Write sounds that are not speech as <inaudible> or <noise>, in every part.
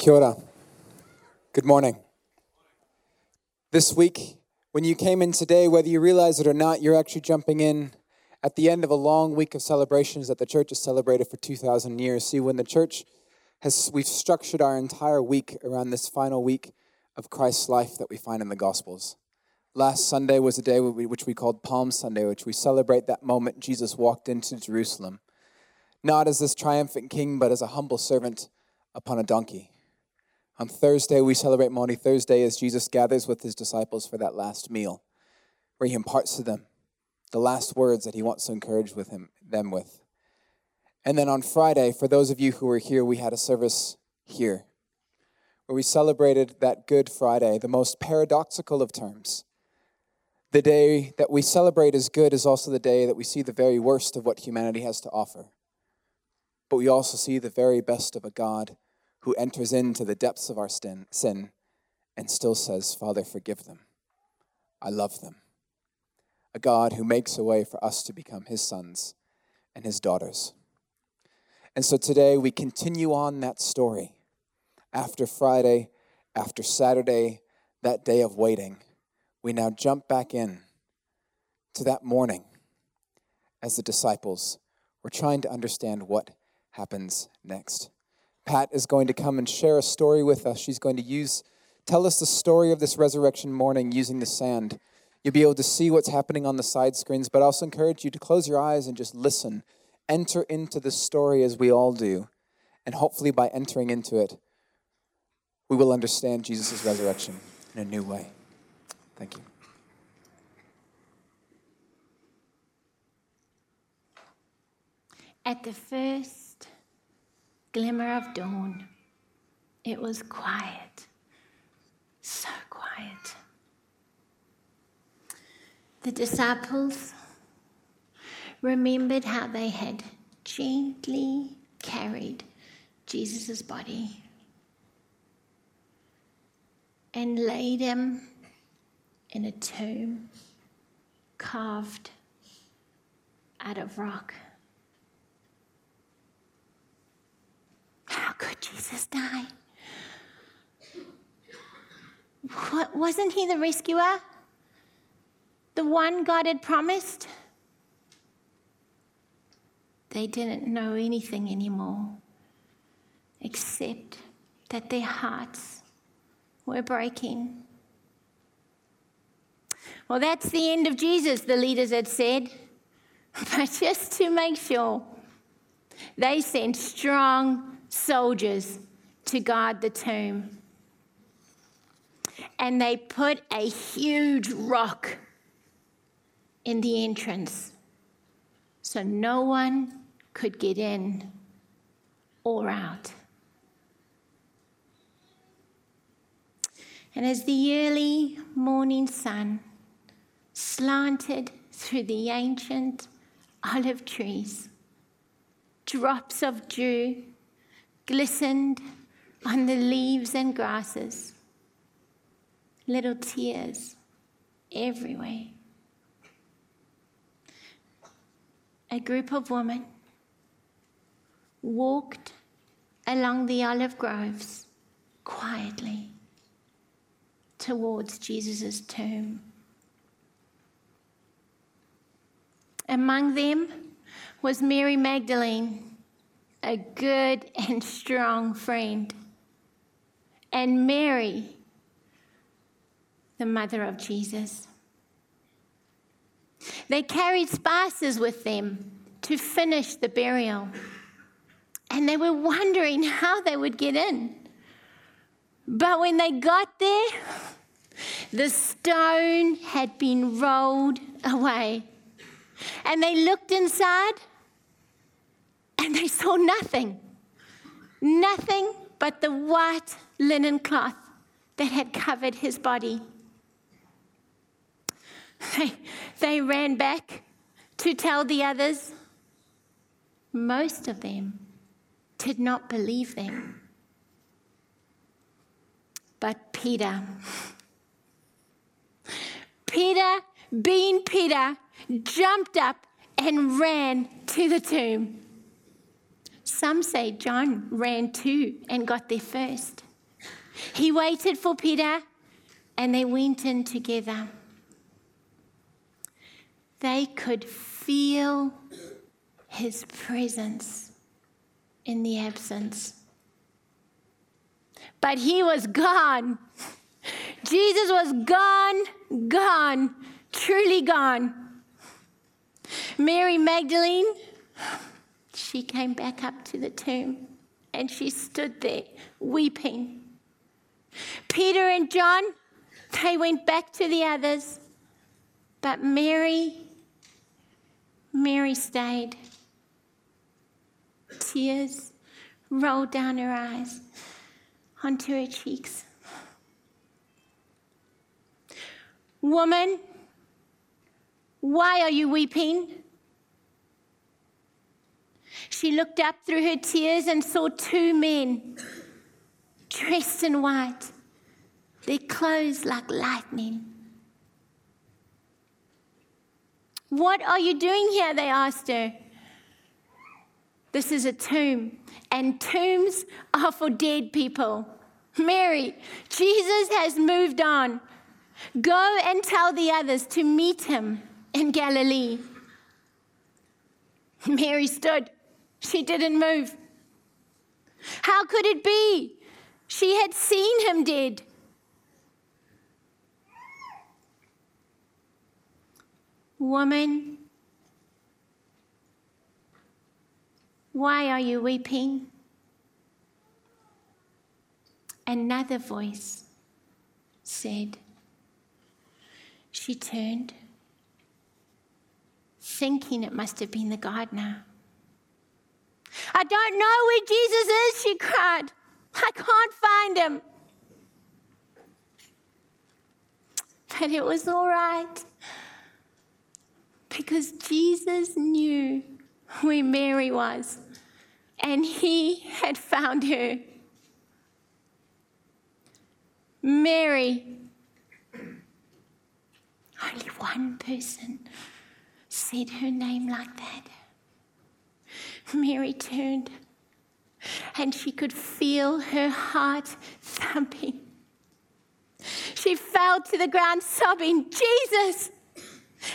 Kia ora. Good morning. This week, when you came in today, whether you realize it or not, you're actually jumping in at the end of a long week of celebrations that the church has celebrated for 2,000 years. See, when the church has, we've structured our entire week around this final week of Christ's life that we find in the Gospels. Last Sunday was a day which we called Palm Sunday, which we celebrate that moment Jesus walked into Jerusalem, not as this triumphant king, but as a humble servant upon a donkey. On Thursday, we celebrate Maundy Thursday as Jesus gathers with his disciples for that last meal, where he imparts to them the last words that he wants to encourage with him, them with. And then on Friday, for those of you who were here, we had a service here where we celebrated that Good Friday, the most paradoxical of terms. The day that we celebrate as good is also the day that we see the very worst of what humanity has to offer. But we also see the very best of a God who enters into the depths of our sin and still says, Father, forgive them. I love them. A God who makes a way for us to become his sons and his daughters. And so today we continue on that story. After Friday, after Saturday, that day of waiting, we now jump back in to that morning as the disciples were trying to understand what happens next. Pat is going to come and share a story with us. She's going to use tell us the story of this resurrection morning using the sand. You'll be able to see what's happening on the side screens, but I also encourage you to close your eyes and just listen. Enter into the story as we all do. And hopefully, by entering into it, we will understand Jesus' resurrection in a new way. Thank you. At the first glimmer of dawn. It was quiet, so quiet. The disciples remembered how they had gently carried Jesus' body and laid him in a tomb carved out of rock. How could Jesus die? What, wasn't he the rescuer? The one God had promised? They didn't know anything anymore except that their hearts were breaking. Well, that's the end of Jesus, the leaders had said. <laughs> But just to make sure, they sent strong soldiers to guard the tomb. And they put a huge rock in the entrance so no one could get in or out. And as the early morning sun slanted through the ancient olive trees, drops of dew glistened on the leaves and grasses, little tears everywhere. A group of women walked along the olive groves quietly towards Jesus' tomb. Among them was Mary Magdalene a good and strong friend. And Mary, the mother of Jesus. They carried spices with them to finish the burial. And they were wondering how they would get in. But when they got there, the stone had been rolled away. And they looked inside and they saw nothing. Nothing but the white linen cloth that had covered his body. <laughs> They, they ran back to tell the others. Most of them did not believe them. But Peter, Peter, being Peter, jumped up and ran to the tomb. Some say John ran too and got there first. He waited for Peter and they went in together. They could feel his presence in the absence. But he was gone. Jesus was gone, gone, truly gone. Mary Magdalene, she came back up to the tomb and she stood there weeping. Peter and John, they went back to the others, but Mary, Mary stayed. Tears rolled down her eyes onto her cheeks. Woman, why are you weeping? She looked up through her tears and saw two men dressed in white, their clothes like lightning. What are you doing here? They asked her. This is a tomb, and tombs are for dead people. Mary, Jesus has moved on. Go and tell the others to meet him in Galilee. Mary stood. She didn't move. How could it be? She had seen him dead. Woman, why are you weeping? Another voice said, She turned, thinking it must have been the gardener. I don't know where Jesus is, she cried. I can't find him. But it was all right because Jesus knew where Mary was and he had found her. Mary, only one person said her name like that. Mary turned and she could feel her heart thumping. She fell to the ground sobbing, Jesus!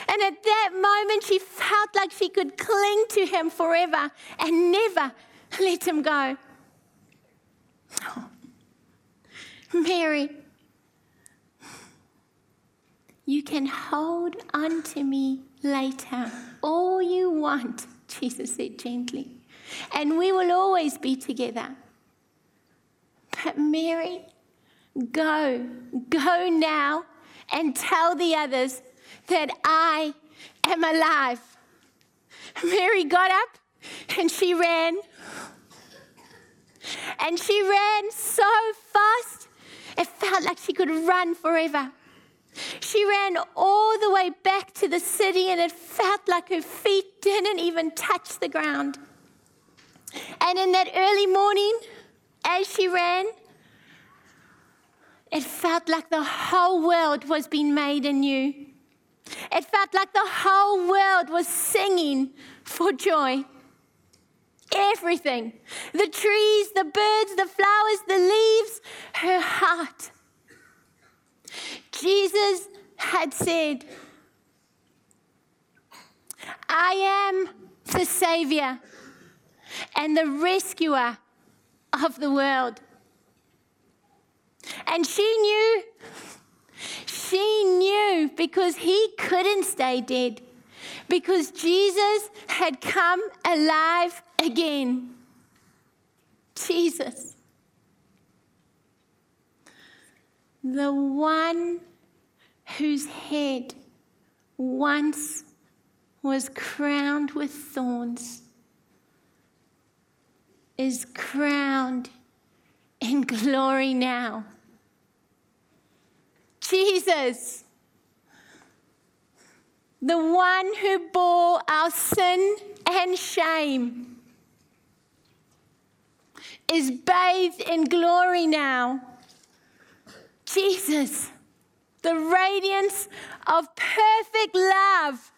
And at that moment, she felt like she could cling to him forever and never let him go. Oh. Mary, you can hold on to me later all you want. Jesus said gently. And we will always be together. But Mary, go, go now and tell the others that I am alive. Mary got up and she ran. And she ran so fast, it felt like she could run forever. She ran all the way back to the city, and it felt like her feet didn't even touch the ground. And in that early morning, as she ran, it felt like the whole world was being made anew. It felt like the whole world was singing for joy. Everything the trees, the birds, the flowers, the leaves, her heart Jesus had said, I am the Savior and the rescuer of the world. And she knew, she knew because he couldn't stay dead, because Jesus had come alive again. Jesus. The one whose head once was crowned with thorns is crowned in glory now. Jesus, the one who bore our sin and shame, is bathed in glory now. Jesus, the radiance of perfect love,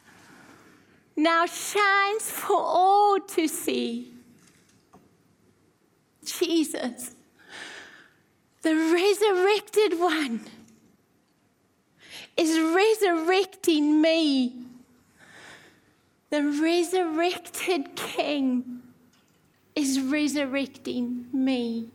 now shines for all to see. Jesus, the resurrected one is resurrecting me. The resurrected King is resurrecting me.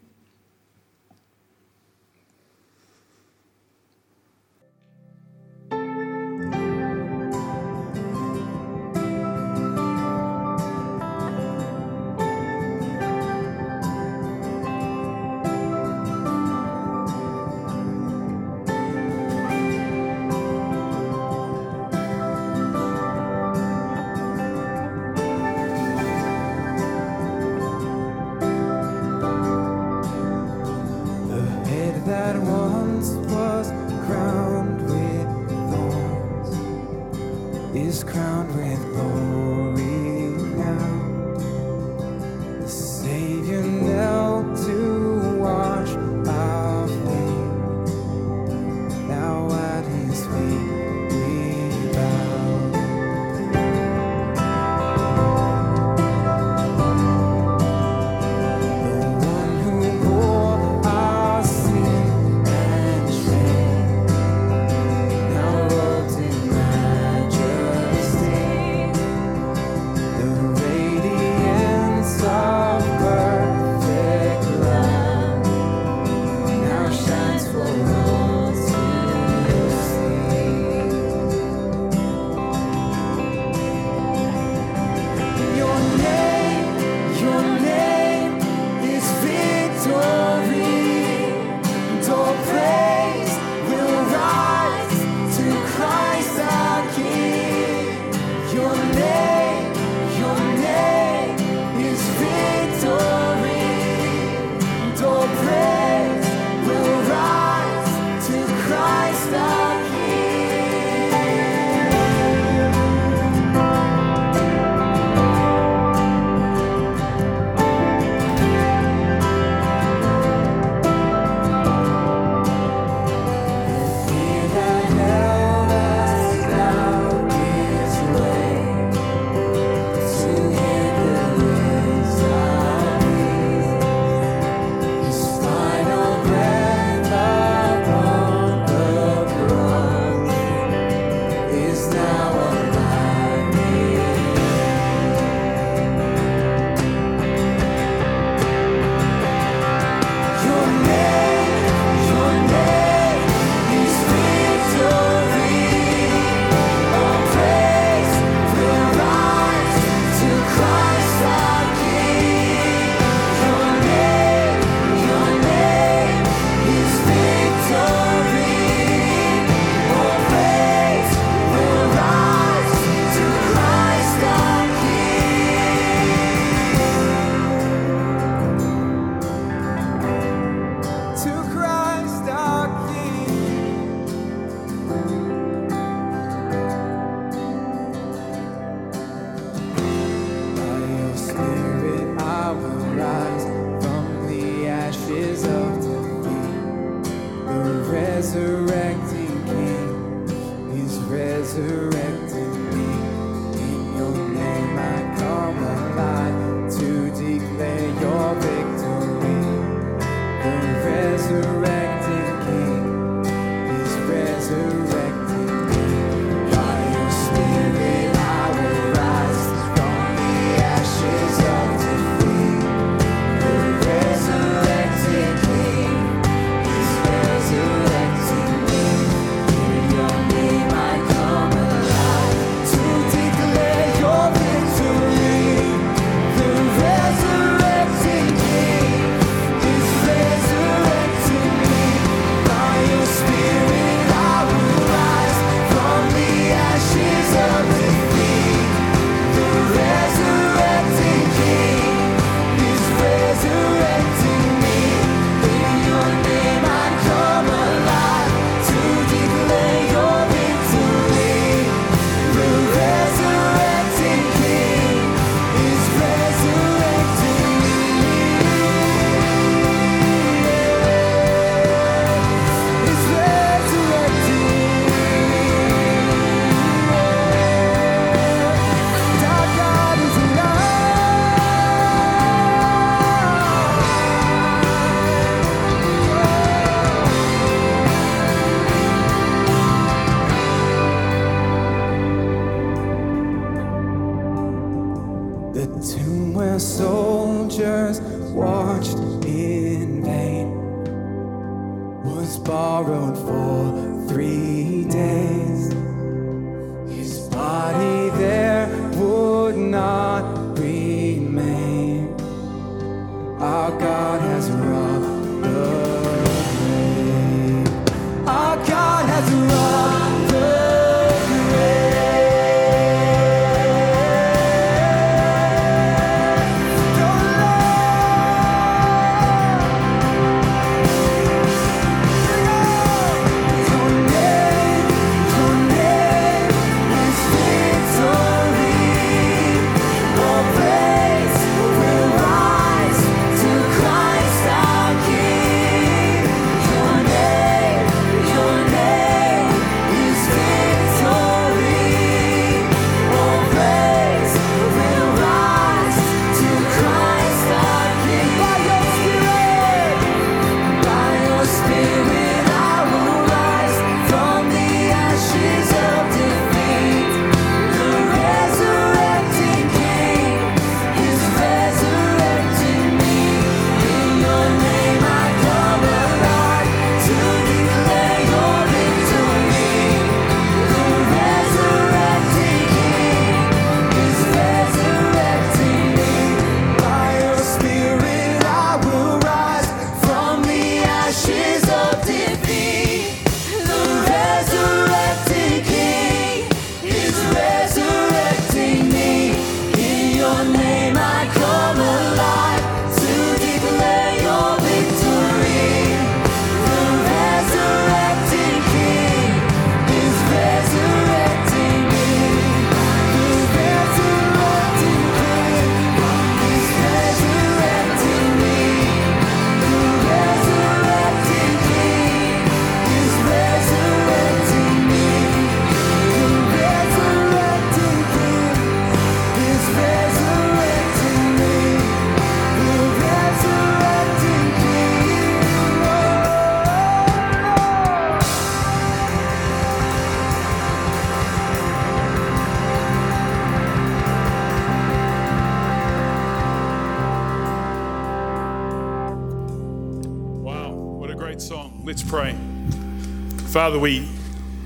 resurrecting King. He's resurrecting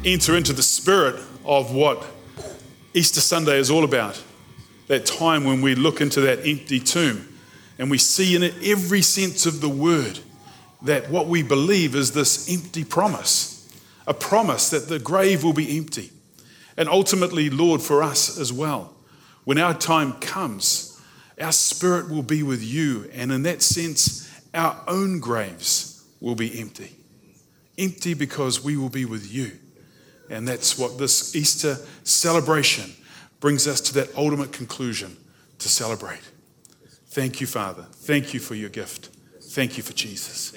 enter into the spirit of what Easter Sunday is all about. That time when we look into that empty tomb and we see in it every sense of the word that what we believe is this empty promise a promise that the grave will be empty. And ultimately, Lord, for us as well, when our time comes, our spirit will be with you. And in that sense, our own graves will be empty. Empty because we will be with you. And that's what this Easter celebration brings us to that ultimate conclusion to celebrate. Thank you, Father. Thank you for your gift. Thank you for Jesus.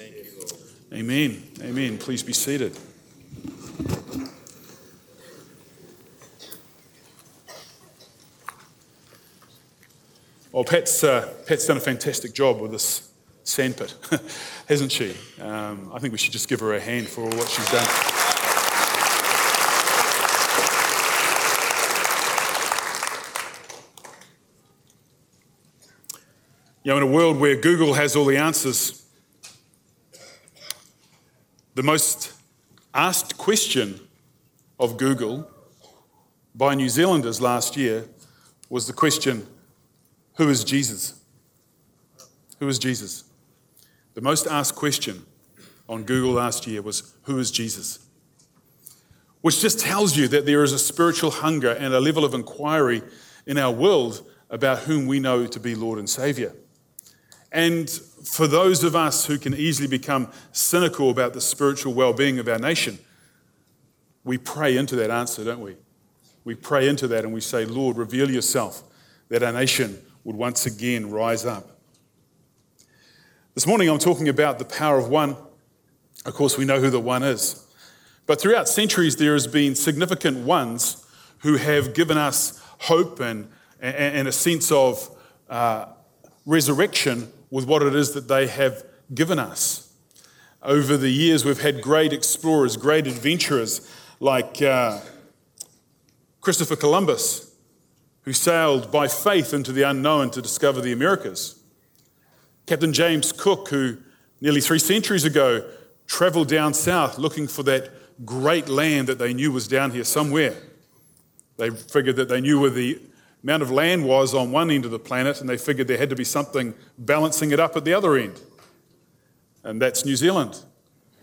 Amen. Amen. Please be seated. Well, Pat's, uh, Pat's done a fantastic job with this sandpit, <laughs> hasn't she? Um, I think we should just give her a hand for all what she's done. You know, in a world where Google has all the answers, the most asked question of Google by New Zealanders last year was the question Who is Jesus? Who is Jesus? The most asked question on Google last year was Who is Jesus? Which just tells you that there is a spiritual hunger and a level of inquiry in our world about whom we know to be Lord and Savior. And for those of us who can easily become cynical about the spiritual well being of our nation, we pray into that answer, don't we? We pray into that and we say, Lord, reveal yourself that our nation would once again rise up. This morning I'm talking about the power of one. Of course, we know who the one is. But throughout centuries, there has been significant ones who have given us hope and, and a sense of uh, resurrection with what it is that they have given us. Over the years, we've had great explorers, great adventurers like uh, Christopher Columbus, who sailed by faith into the unknown to discover the Americas. Captain James Cook, who nearly three centuries ago traveled down south looking for that great land that they knew was down here somewhere. They figured that they knew where the amount of land was on one end of the planet, and they figured there had to be something balancing it up at the other end. And that's New Zealand.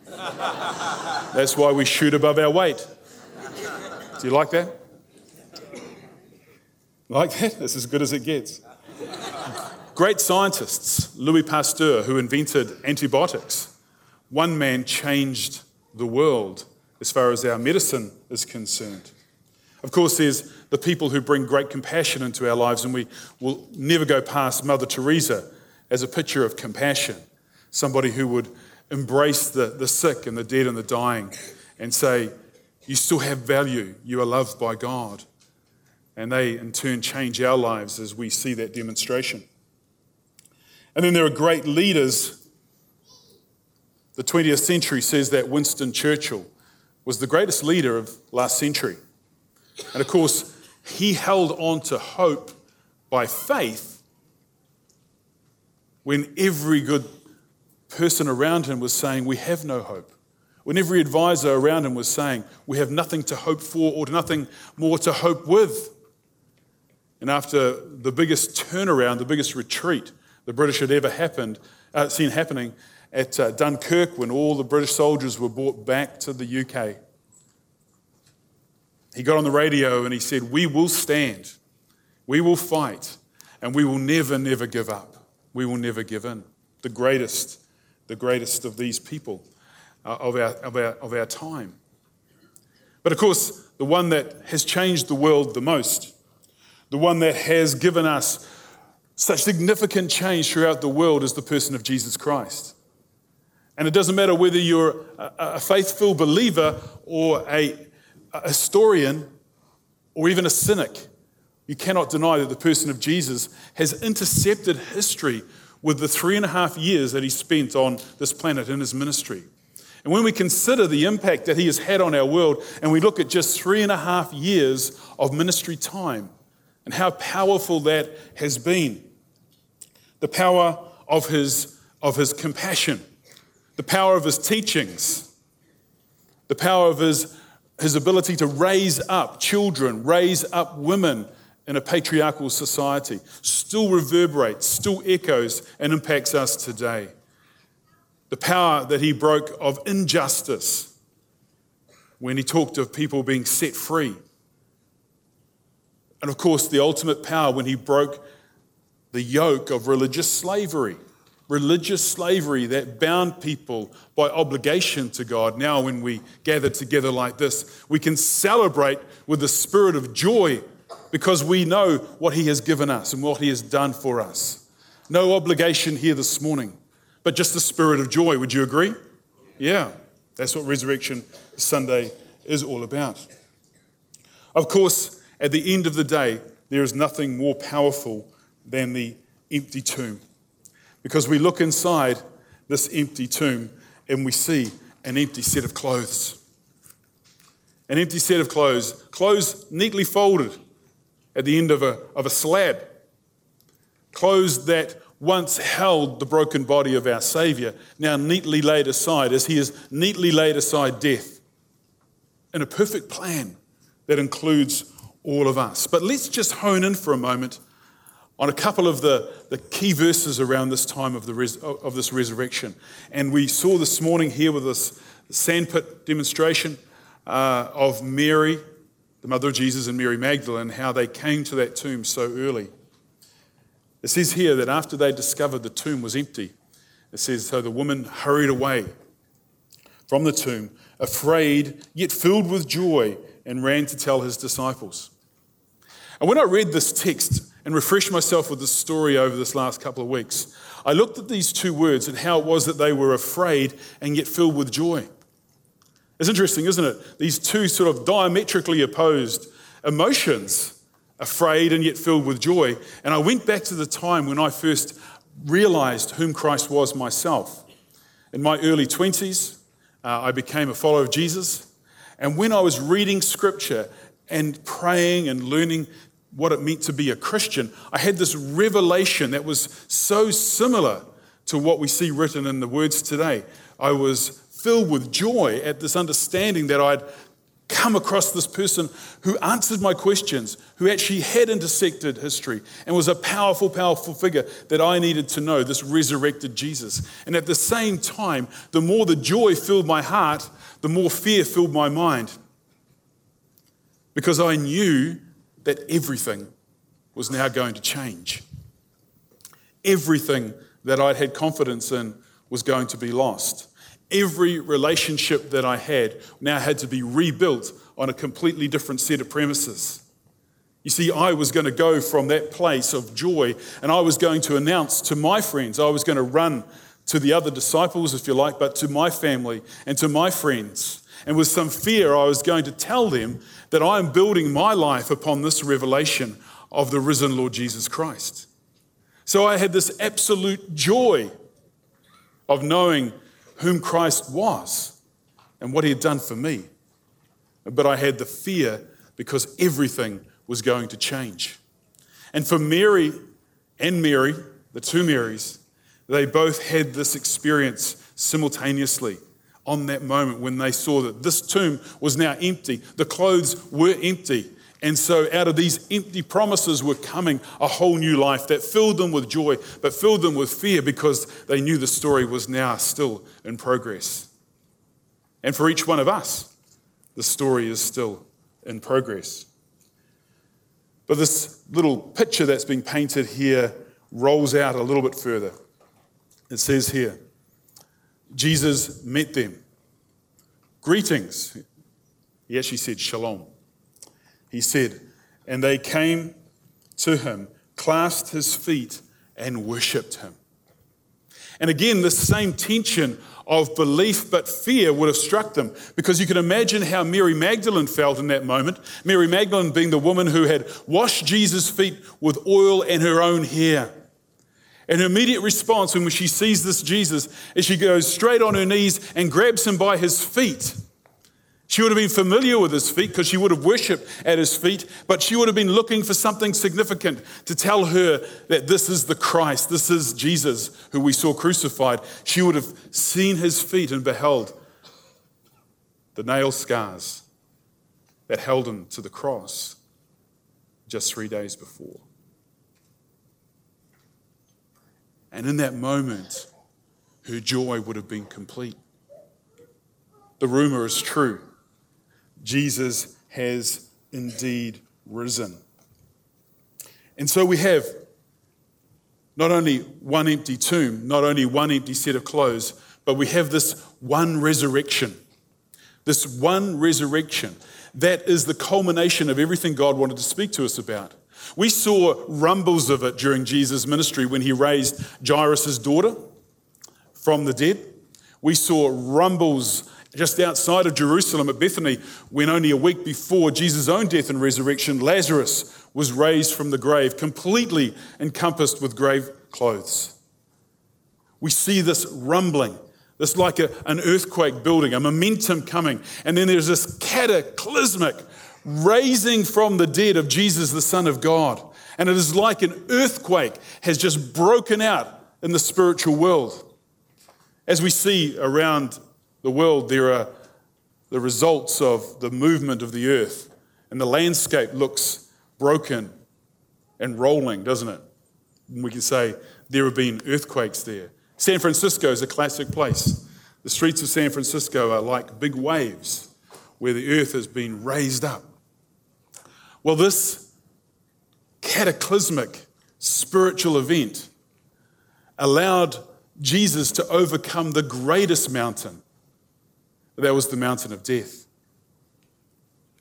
that's why we shoot above our weight. Do you like that? Like that? That's as good as it gets. Great scientists, Louis Pasteur, who invented antibiotics, one man changed the world as far as our medicine is concerned. Of course, there's the people who bring great compassion into our lives, and we will never go past Mother Teresa as a picture of compassion. Somebody who would embrace the, the sick and the dead and the dying and say, You still have value, you are loved by God. And they, in turn, change our lives as we see that demonstration. And then there are great leaders. The 20th century says that Winston Churchill was the greatest leader of last century. And of course, he held on to hope by faith when every good person around him was saying, We have no hope. When every advisor around him was saying, We have nothing to hope for or nothing more to hope with. And after the biggest turnaround, the biggest retreat the British had ever happened, uh, seen happening at uh, Dunkirk when all the British soldiers were brought back to the UK, he got on the radio and he said, We will stand, we will fight, and we will never, never give up. We will never give in. The greatest, the greatest of these people uh, of, our, of, our, of our time. But of course, the one that has changed the world the most, the one that has given us such significant change throughout the world is the person of Jesus Christ. And it doesn't matter whether you're a faithful believer or a a historian or even a cynic, you cannot deny that the person of Jesus has intercepted history with the three and a half years that he spent on this planet in his ministry. And when we consider the impact that he has had on our world, and we look at just three and a half years of ministry time and how powerful that has been, the power of his, of his compassion, the power of his teachings, the power of his his ability to raise up children, raise up women in a patriarchal society, still reverberates, still echoes, and impacts us today. The power that he broke of injustice when he talked of people being set free. And of course, the ultimate power when he broke the yoke of religious slavery religious slavery that bound people by obligation to God. Now, when we gather together like this, we can celebrate with the spirit of joy because we know what He has given us and what He has done for us. No obligation here this morning, but just the spirit of joy. Would you agree? Yeah, that's what Resurrection Sunday is all about. Of course, at the end of the day, there is nothing more powerful than the empty tomb. Because we look inside this empty tomb and we see an empty set of clothes. An empty set of clothes, clothes neatly folded at the end of a, of a slab. Clothes that once held the broken body of our Savior, now neatly laid aside as He has neatly laid aside death in a perfect plan that includes all of us. But let's just hone in for a moment on a couple of the, the key verses around this time of, the res, of this resurrection. And we saw this morning here with this sandpit demonstration uh, of Mary, the mother of Jesus, and Mary Magdalene, how they came to that tomb so early. It says here that after they discovered the tomb was empty, it says, so the woman hurried away from the tomb, afraid, yet filled with joy, and ran to tell his disciples. And when I read this text, and refresh myself with the story over this last couple of weeks, I looked at these two words and how it was that they were afraid and yet filled with joy. It's interesting, isn't it? These two sort of diametrically opposed emotions, afraid and yet filled with joy. And I went back to the time when I first realized whom Christ was myself. In my early 20s, uh, I became a follower of Jesus. And when I was reading scripture and praying and learning what it meant to be a Christian, I had this revelation that was so similar to what we see written in the words today. I was filled with joy at this understanding that I'd come across this person who answered my questions, who actually had intersected history and was a powerful, powerful figure that I needed to know, this resurrected Jesus. And at the same time, the more the joy filled my heart, the more fear filled my mind. Because I knew that everything was now going to change. Everything that I'd had confidence in was going to be lost. Every relationship that I had now had to be rebuilt on a completely different set of premises. You see, I was going to go from that place of joy and I was going to announce to my friends, I was going to run to the other disciples, if you like, but to my family and to my friends. And with some fear, I was going to tell them that I am building my life upon this revelation of the risen Lord Jesus Christ. So I had this absolute joy of knowing whom Christ was and what he had done for me. But I had the fear because everything was going to change. And for Mary and Mary, the two Marys, they both had this experience simultaneously on that moment when they saw that this tomb was now empty. The clothes were empty. And so, out of these empty promises were coming a whole new life that filled them with joy, but filled them with fear because they knew the story was now still in progress. And for each one of us, the story is still in progress. But this little picture that's being painted here rolls out a little bit further. It says here Jesus met them. Greetings. He actually said shalom. He said, And they came to him, clasped his feet, and worshipped him. And again, this same tension of belief but fear would have struck them because you can imagine how Mary Magdalene felt in that moment. Mary Magdalene being the woman who had washed Jesus' feet with oil and her own hair. And her immediate response when she sees this Jesus is she goes straight on her knees and grabs him by his feet she would have been familiar with his feet because she would have worshipped at his feet, but she would have been looking for something significant to tell her that this is the Christ, this is Jesus who we saw crucified. She would have seen his feet and beheld the nail scars that held him to the cross just three days before. And in that moment, her joy would have been complete. The rumor is true Jesus has indeed risen. And so we have not only one empty tomb, not only one empty set of clothes, but we have this one resurrection. This one resurrection that is the culmination of everything God wanted to speak to us about. We saw rumbles of it during Jesus' ministry when he raised Jairus' daughter from the dead. We saw rumbles just outside of Jerusalem at Bethany, when only a week before Jesus' own death and resurrection, Lazarus was raised from the grave, completely encompassed with grave clothes. We see this rumbling, this like a, an earthquake building, a momentum coming, and then there's this cataclysmic raising from the dead of Jesus, the Son of God. And it is like an earthquake has just broken out in the spiritual world. As we see around the world, there are the results of the movement of the earth, and the landscape looks broken and rolling, doesn't it? And we can say there have been earthquakes there. San Francisco is a classic place. The streets of San Francisco are like big waves where the earth has been raised up. Well, this cataclysmic spiritual event allowed Jesus to overcome the greatest mountain that was the mountain of death.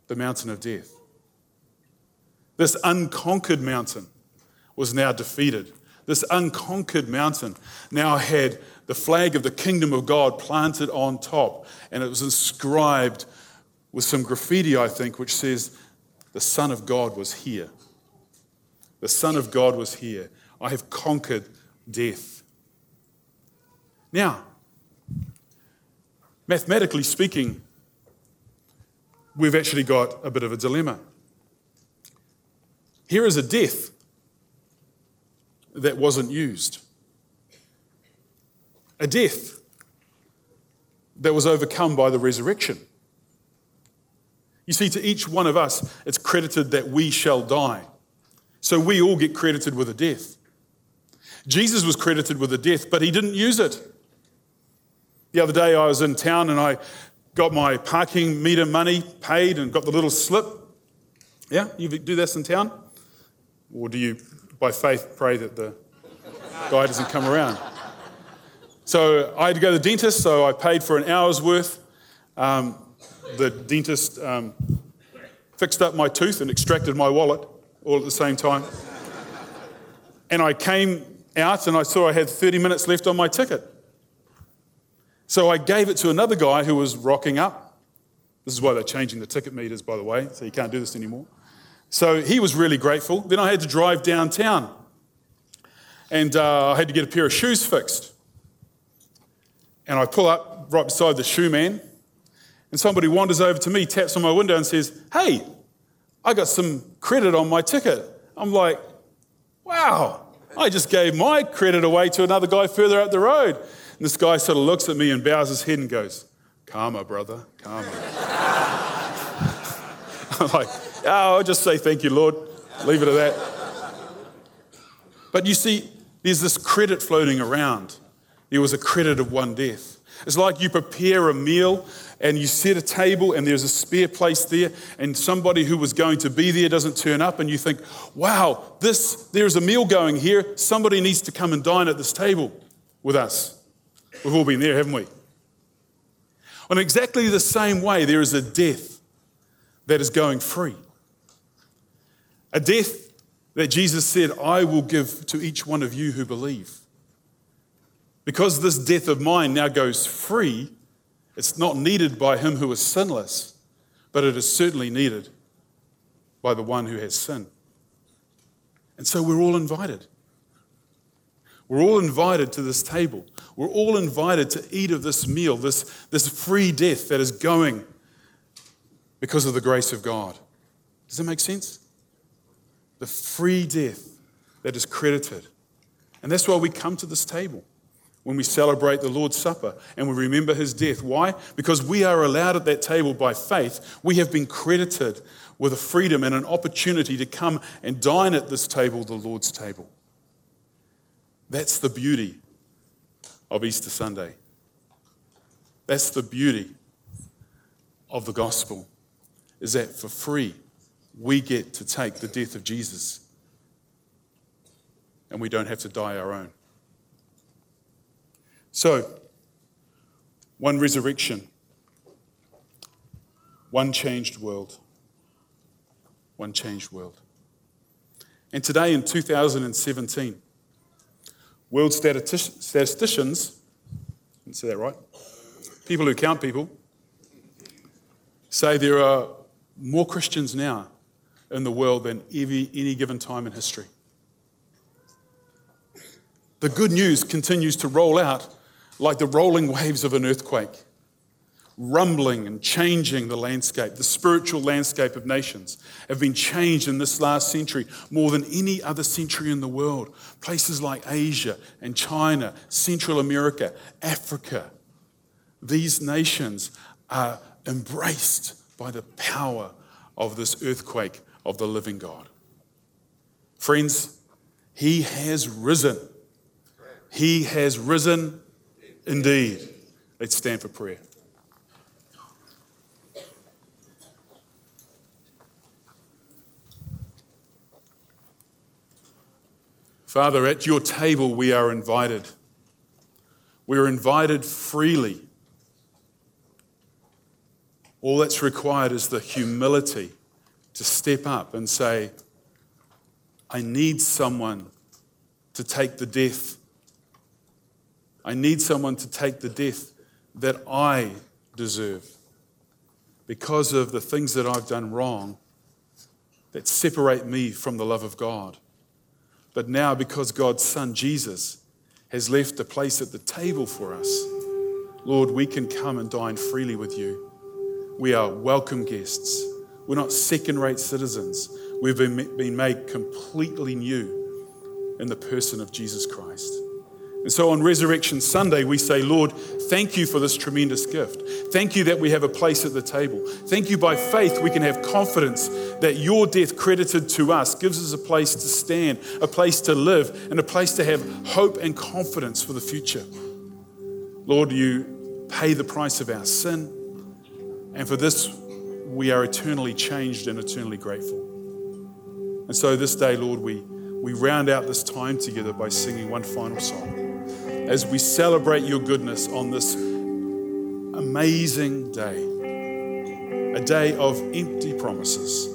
The mountain of death. This unconquered mountain was now defeated. This unconquered mountain now had the flag of the kingdom of God planted on top, and it was inscribed with some graffiti, I think, which says, The Son of God was here. The Son of God was here. I have conquered death. Now, Mathematically speaking, we've actually got a bit of a dilemma. Here is a death that wasn't used. A death that was overcome by the resurrection. You see, to each one of us, it's credited that we shall die. So we all get credited with a death. Jesus was credited with a death, but he didn't use it. The other day I was in town and I got my parking meter money paid and got the little slip. Yeah, you do this in town? Or do you, by faith, pray that the guy doesn't come around? So I had to go to the dentist, so I paid for an hour's worth. Um, the dentist um, fixed up my tooth and extracted my wallet all at the same time. And I came out and I saw I had 30 minutes left on my ticket. So I gave it to another guy who was rocking up. This is why they're changing the ticket meters, by the way, so you can't do this anymore. So he was really grateful. Then I had to drive downtown and uh, I had to get a pair of shoes fixed. And I pull up right beside the shoe man, and somebody wanders over to me, taps on my window, and says, Hey, I got some credit on my ticket. I'm like, Wow, I just gave my credit away to another guy further up the road. And this guy sort of looks at me and bows his head and goes, Karma, brother, karma. <laughs> I'm like, Oh, I'll just say thank you, Lord. Leave it at that. But you see, there's this credit floating around. There was a credit of one death. It's like you prepare a meal and you set a table and there's a spare place there and somebody who was going to be there doesn't turn up and you think, wow, this, there's a meal going here. Somebody needs to come and dine at this table with us. We've all been there, haven't we? In exactly the same way, there is a death that is going free. A death that Jesus said, I will give to each one of you who believe. Because this death of mine now goes free, it's not needed by him who is sinless, but it is certainly needed by the one who has sin. And so we're all invited. We're all invited to this table. We're all invited to eat of this meal, this, this free death that is going because of the grace of God. Does that make sense? The free death that is credited. And that's why we come to this table when we celebrate the Lord's Supper and we remember his death. Why? Because we are allowed at that table by faith. We have been credited with a freedom and an opportunity to come and dine at this table, the Lord's table. That's the beauty of Easter Sunday. That's the beauty of the gospel, is that for free we get to take the death of Jesus and we don't have to die our own. So, one resurrection, one changed world, one changed world. And today in 2017, world statisticians, didn't say that right, people who count people, say there are more Christians now in the world than every, any given time in history. The good news continues to roll out like the rolling waves of an earthquake, rumbling and changing the landscape. The spiritual landscape of nations have been changed in this last century more than any other century in the world. Places like Asia and China, Central America, Africa, these nations are embraced by the power of this earthquake of the living God. Friends, He has risen. He has risen indeed. Let's stand for prayer. Father, at your table we are invited. We are invited freely. All that's required is the humility to step up and say, I need someone to take the death I need someone to take the death that I deserve because of the things that I've done wrong that separate me from the love of God. But now, because God's Son Jesus has left a place at the table for us, Lord, we can come and dine freely with you. We are welcome guests. We're not second rate citizens. We've been, been made completely new in the person of Jesus Christ. And so on Resurrection Sunday, we say, Lord, thank you for this tremendous gift. Thank you that we have a place at the table. Thank you by faith we can have confidence that your death credited to us gives us a place to stand, a place to live, and a place to have hope and confidence for the future. Lord, you pay the price of our sin, and for this we are eternally changed and eternally grateful. And so this day, Lord, we, we round out this time together by singing one final song as we celebrate your goodness on this amazing day. A day of empty promises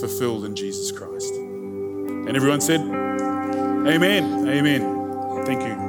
fulfilled in Jesus Christ. And everyone said, Amen. Amen. Thank you.